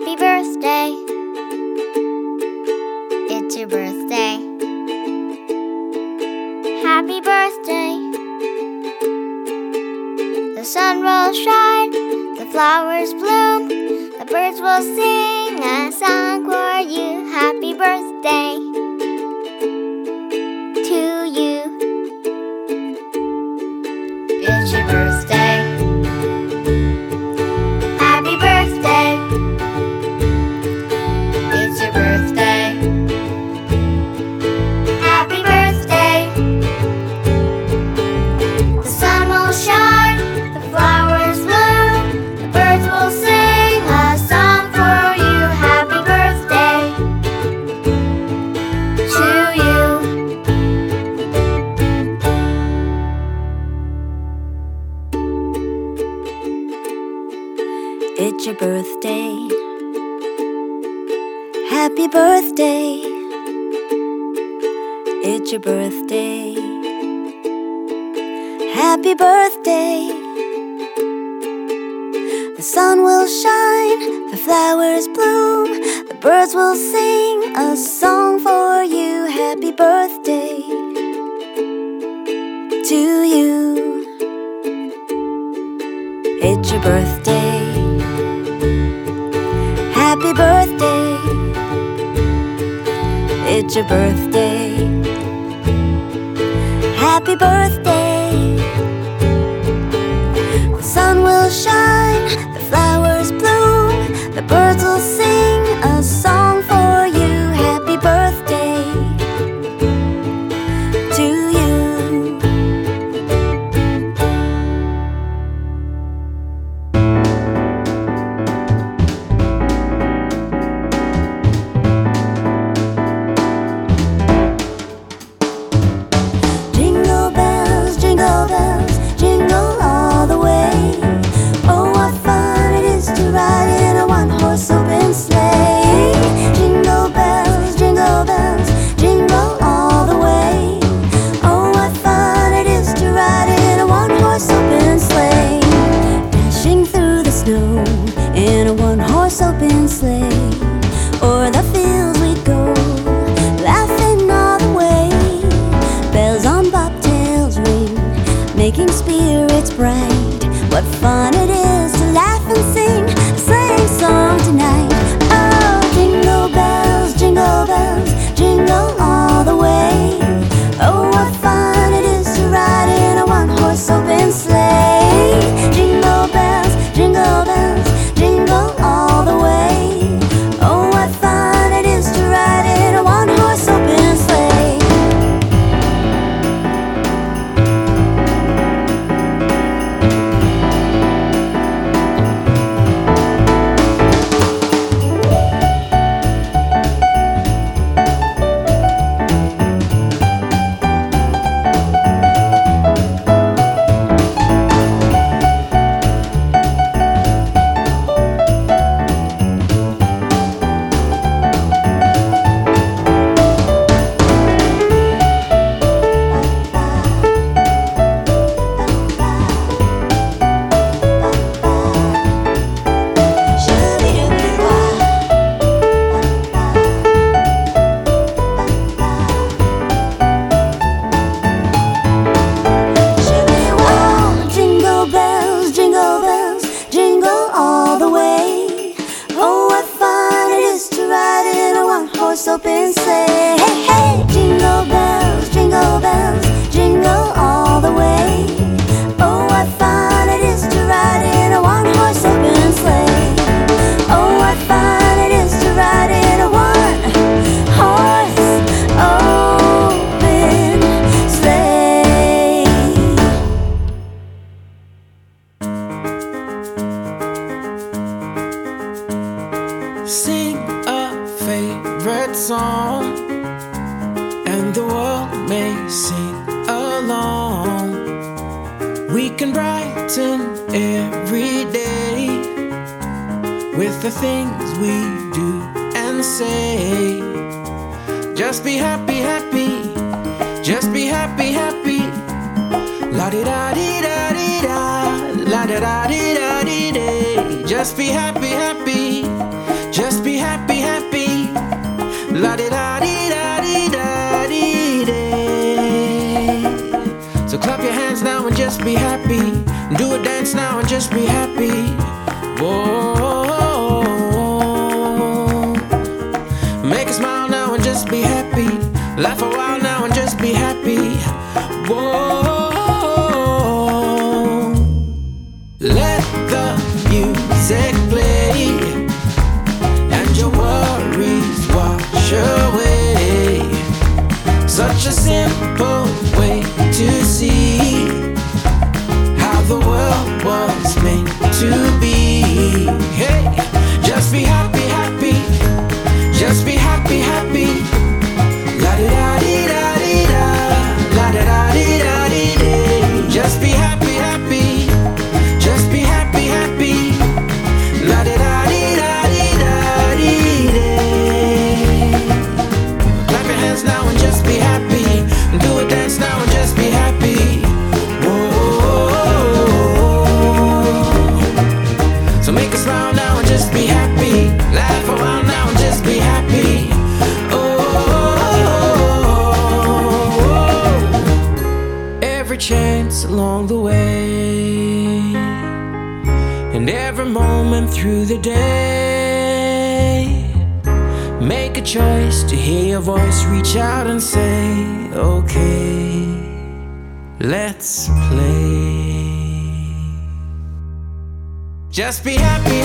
Happy birthday. It's your birthday. Happy birthday. The sun will shine, the flowers bloom, the birds will sing. birthday. Happy birthday. The sun will shine, the flowers bloom, the birds will sing a song for you. Happy birthday to you. It's your birthday. Happy birthday. It's your birthday birthday. The sun will shine. Just be happy, happy. Just be happy, happy. La di da di da di da. La da da di da di da. Just be happy, happy. Just be happy, happy. La di da di da di da di da. So clap your hands now and just be happy. Do a dance now and just be happy. To let's play. Just be happy,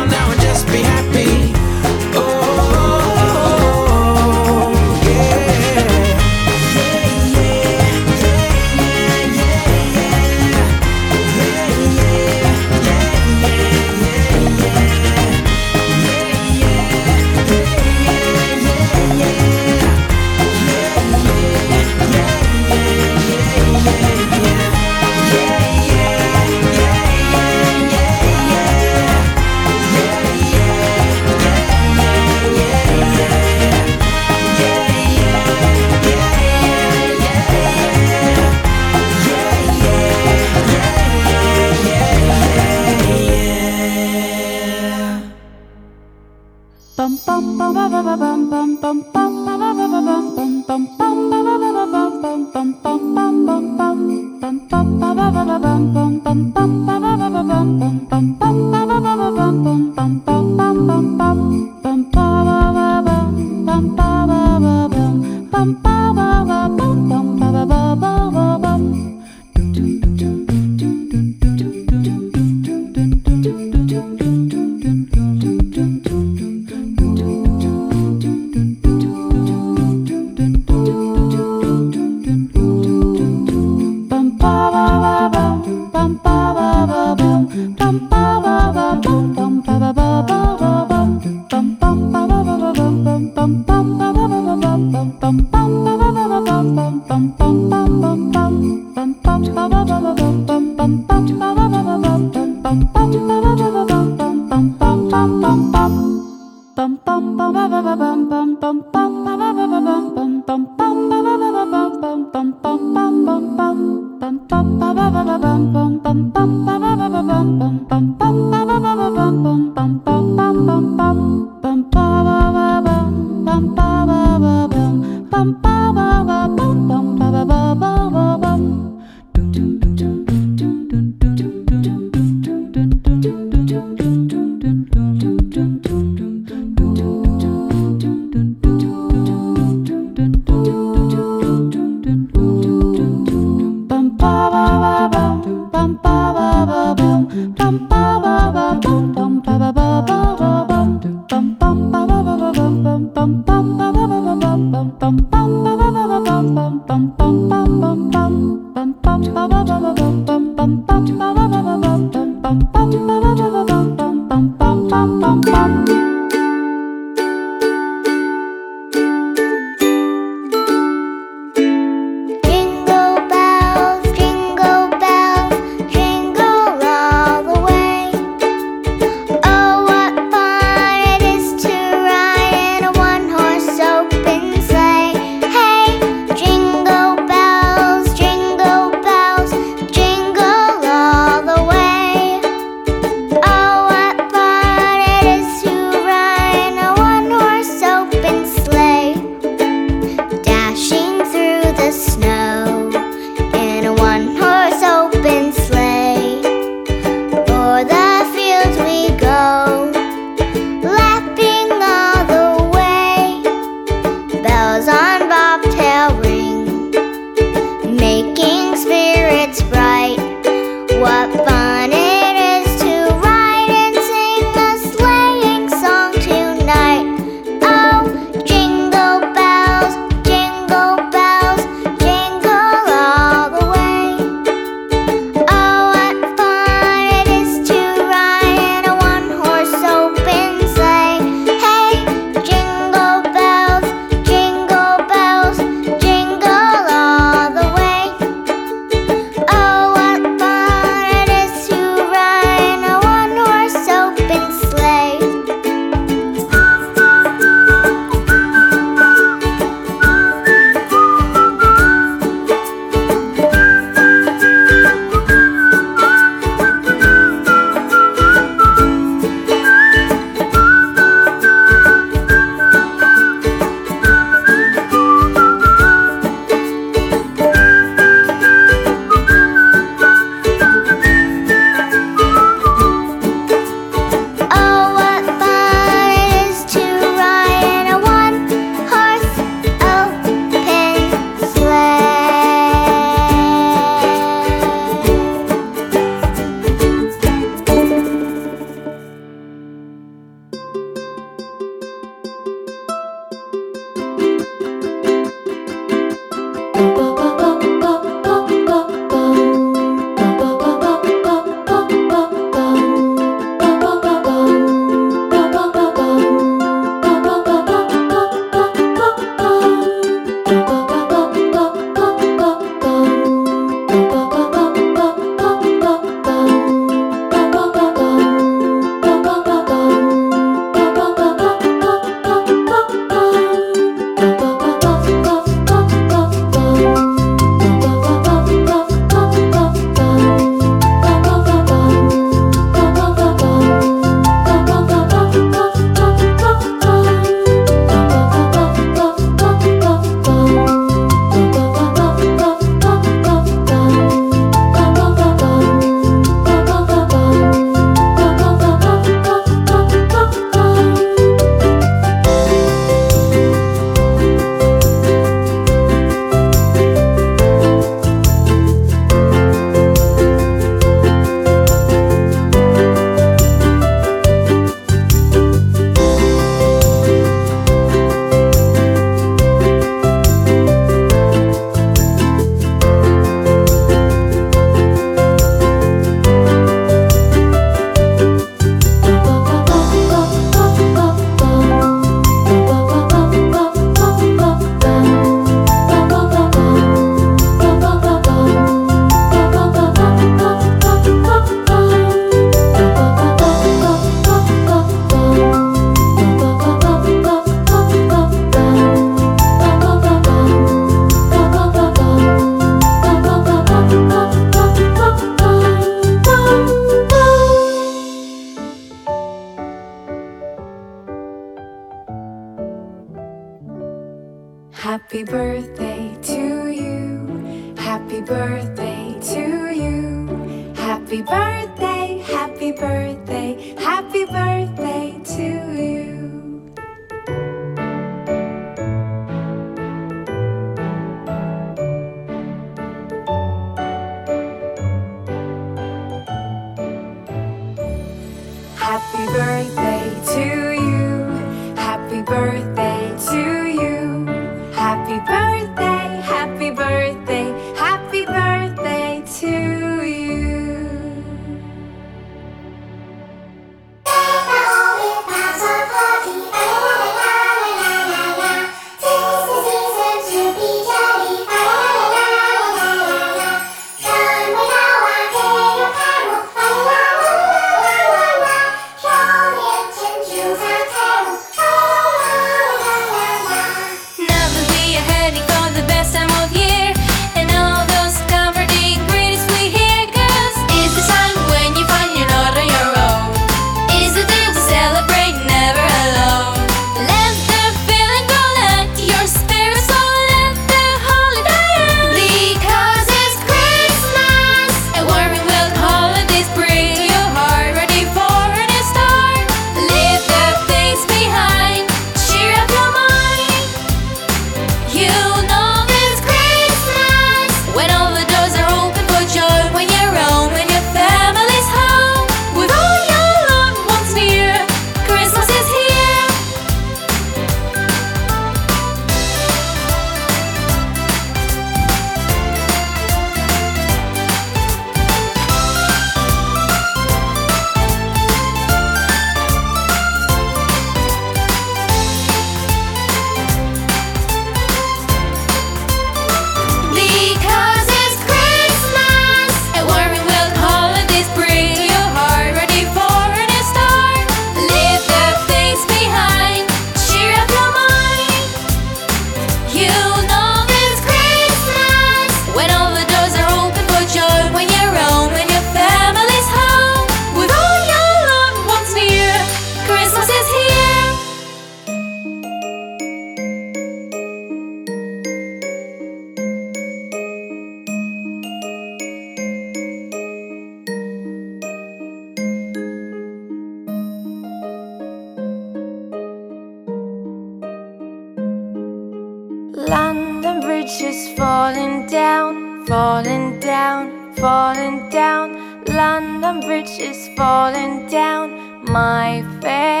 We're just falling down, falling down, falling down. London Bridge is falling down, my fair.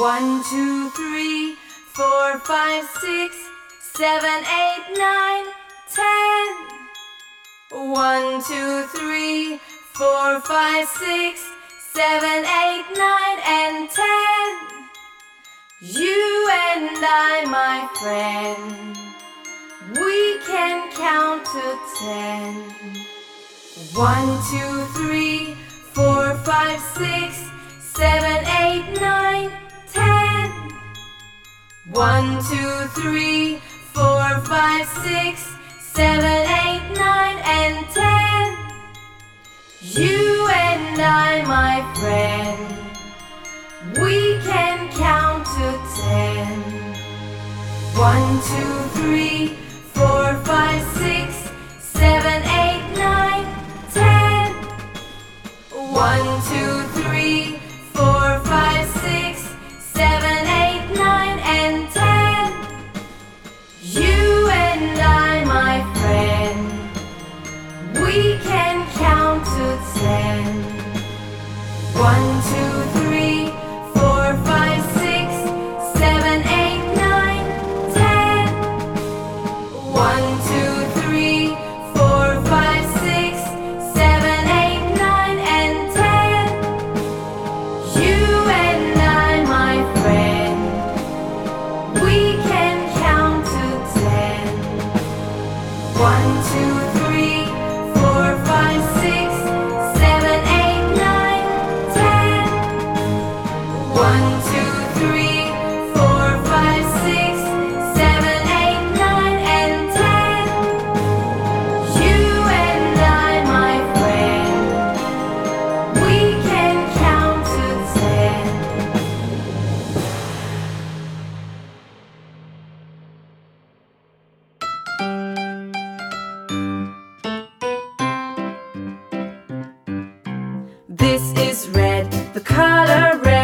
One, two, three, four, five, six, seven, eight, nine, ten. One, two, three, four, five, six, seven, eight, nine, and ten. You and I, my friend, we can count to ten. One, two, three, four, five, six, seven, eight, nine. One, two, three, four, five, six, seven, eight, nine, and ten. You and I, my friend, we can count to ten. One, two, three, four, five, six, seven, eight, nine, ten. One, two, three, is red, the color red,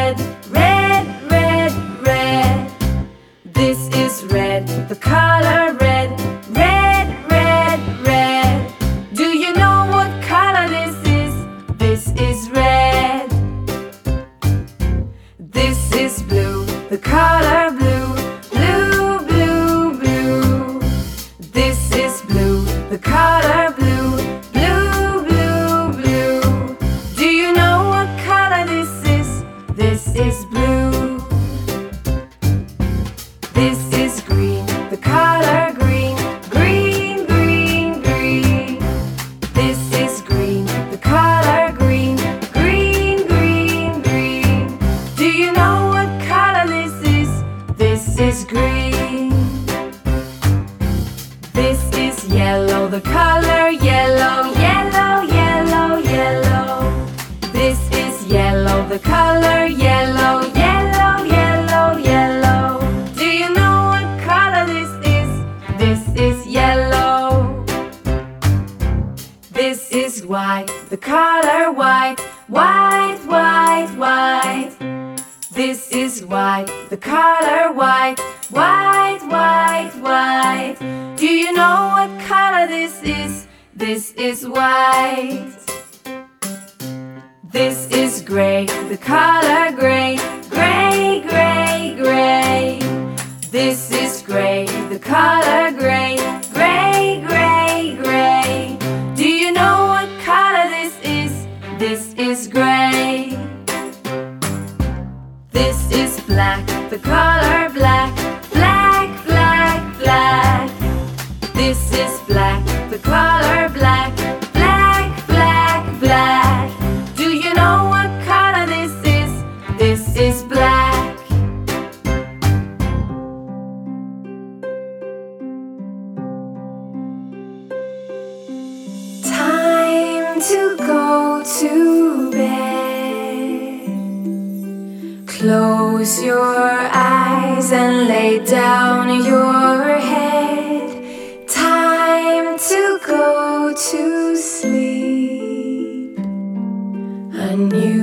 color white, white, white, white. This is white, the color white, white, white, white. Do you know what color this is? This is white. This is gray, the color gray, gray, gray, gray. This is gray, the color gray, gray, black, the color black, black, black, black. This is black, the color Close your eyes and lay down your head. Time to go to sleep. A today.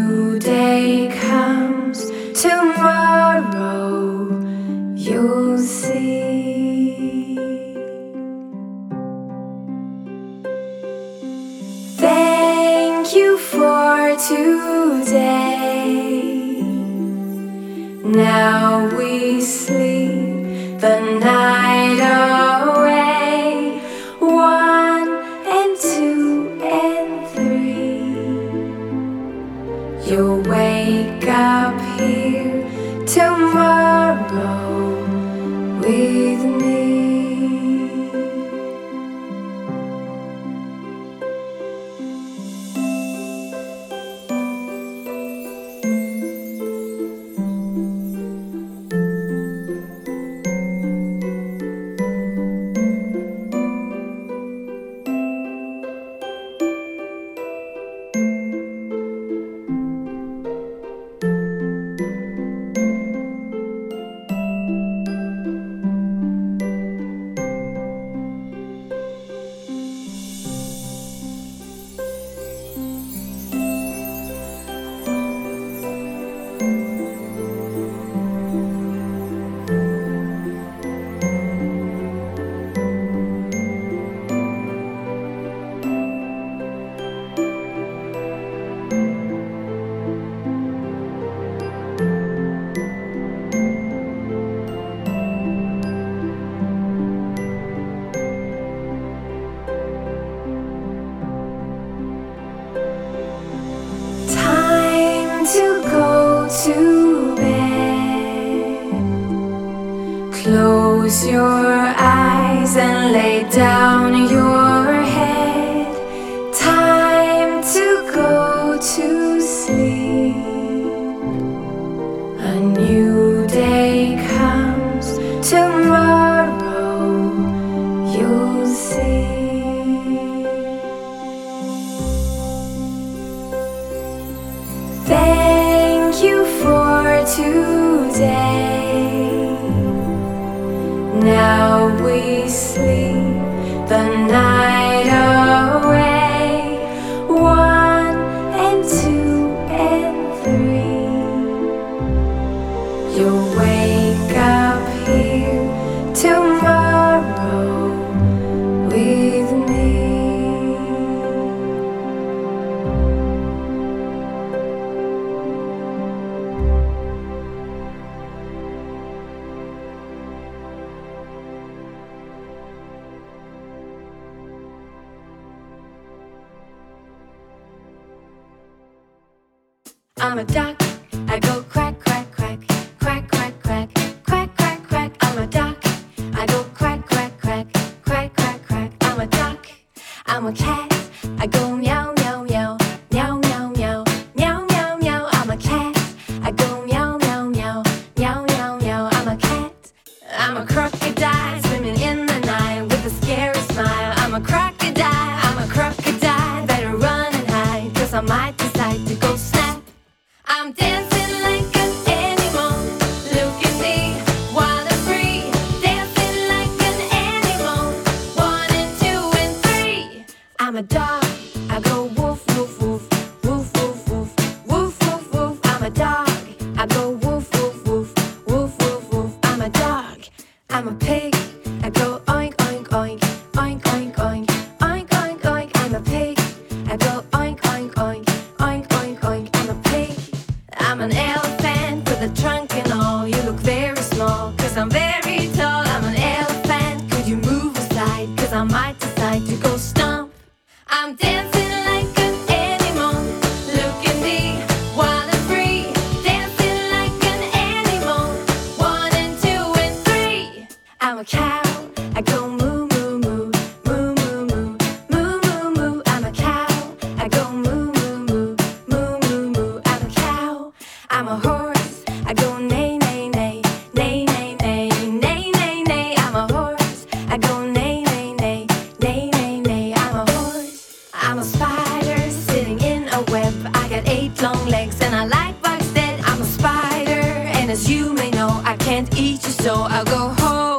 I can't eat you, so I'll go home.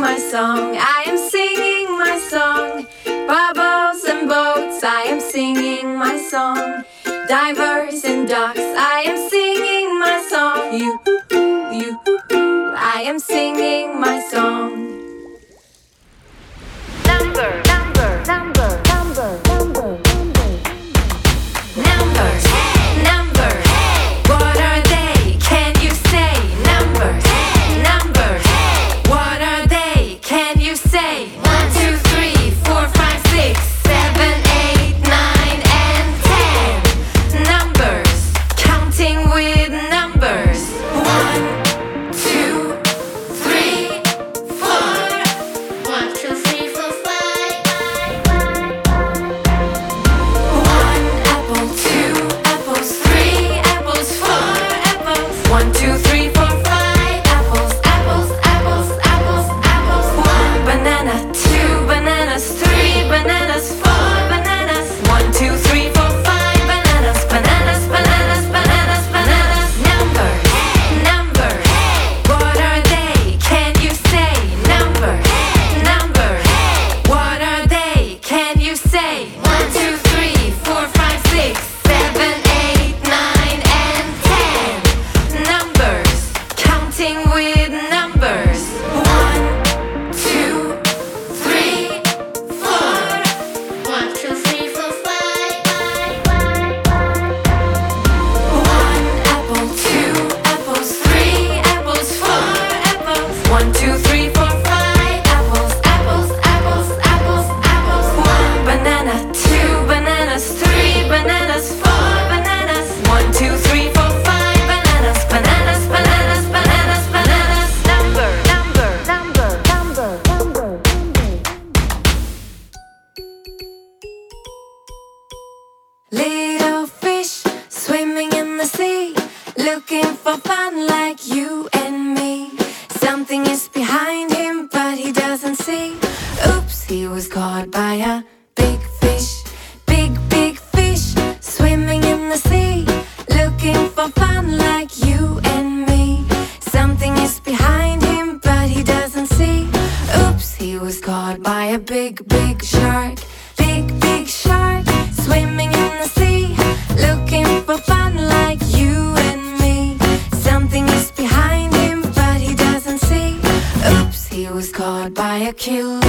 my song. I am singing my song. Bubbles and boats, I am singing my song. Divers and ducks, I am singing my song. You caught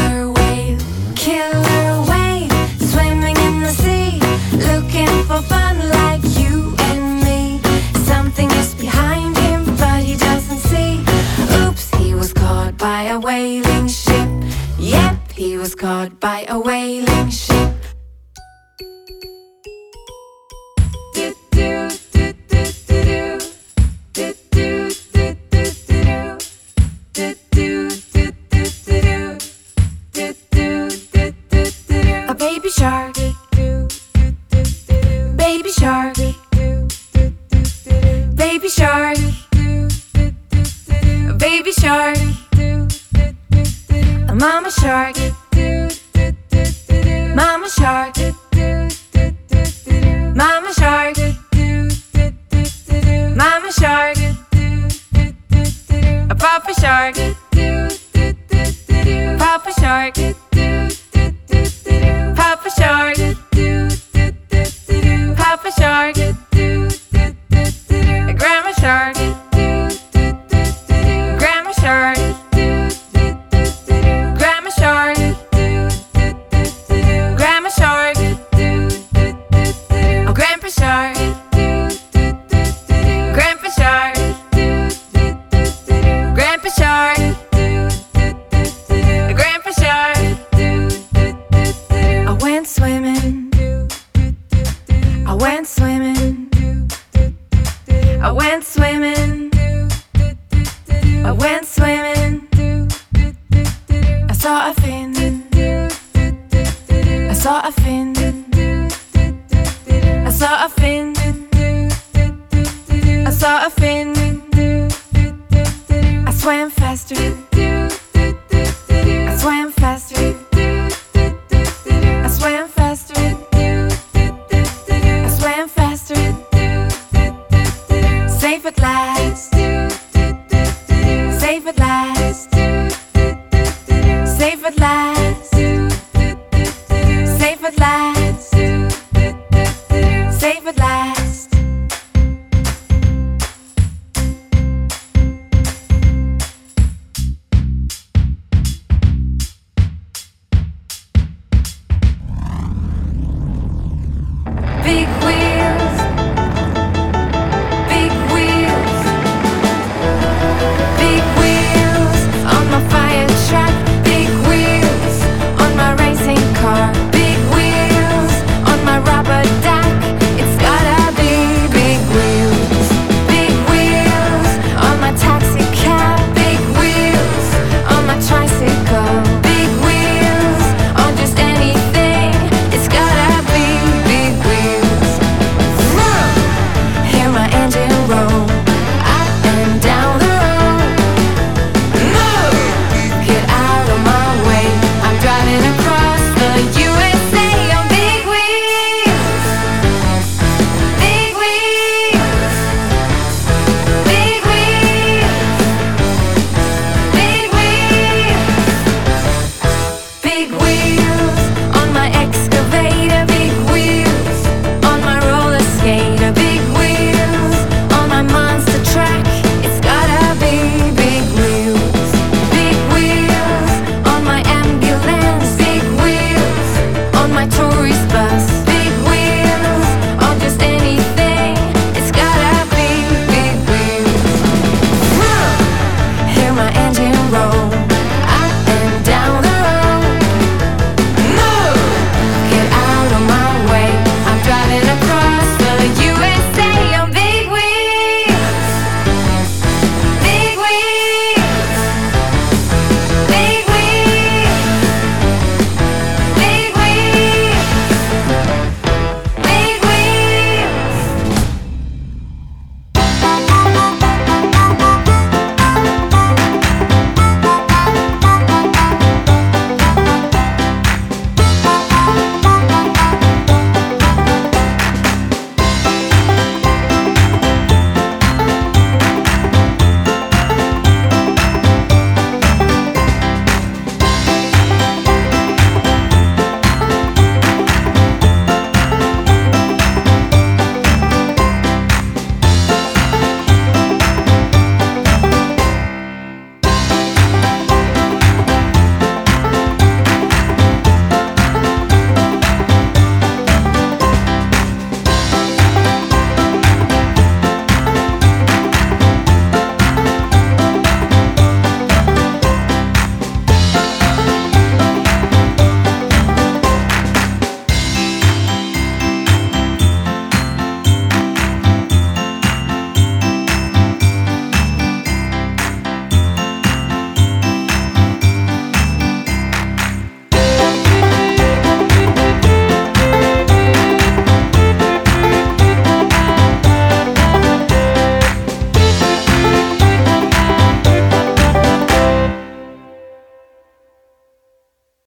papa shark. Papa shark.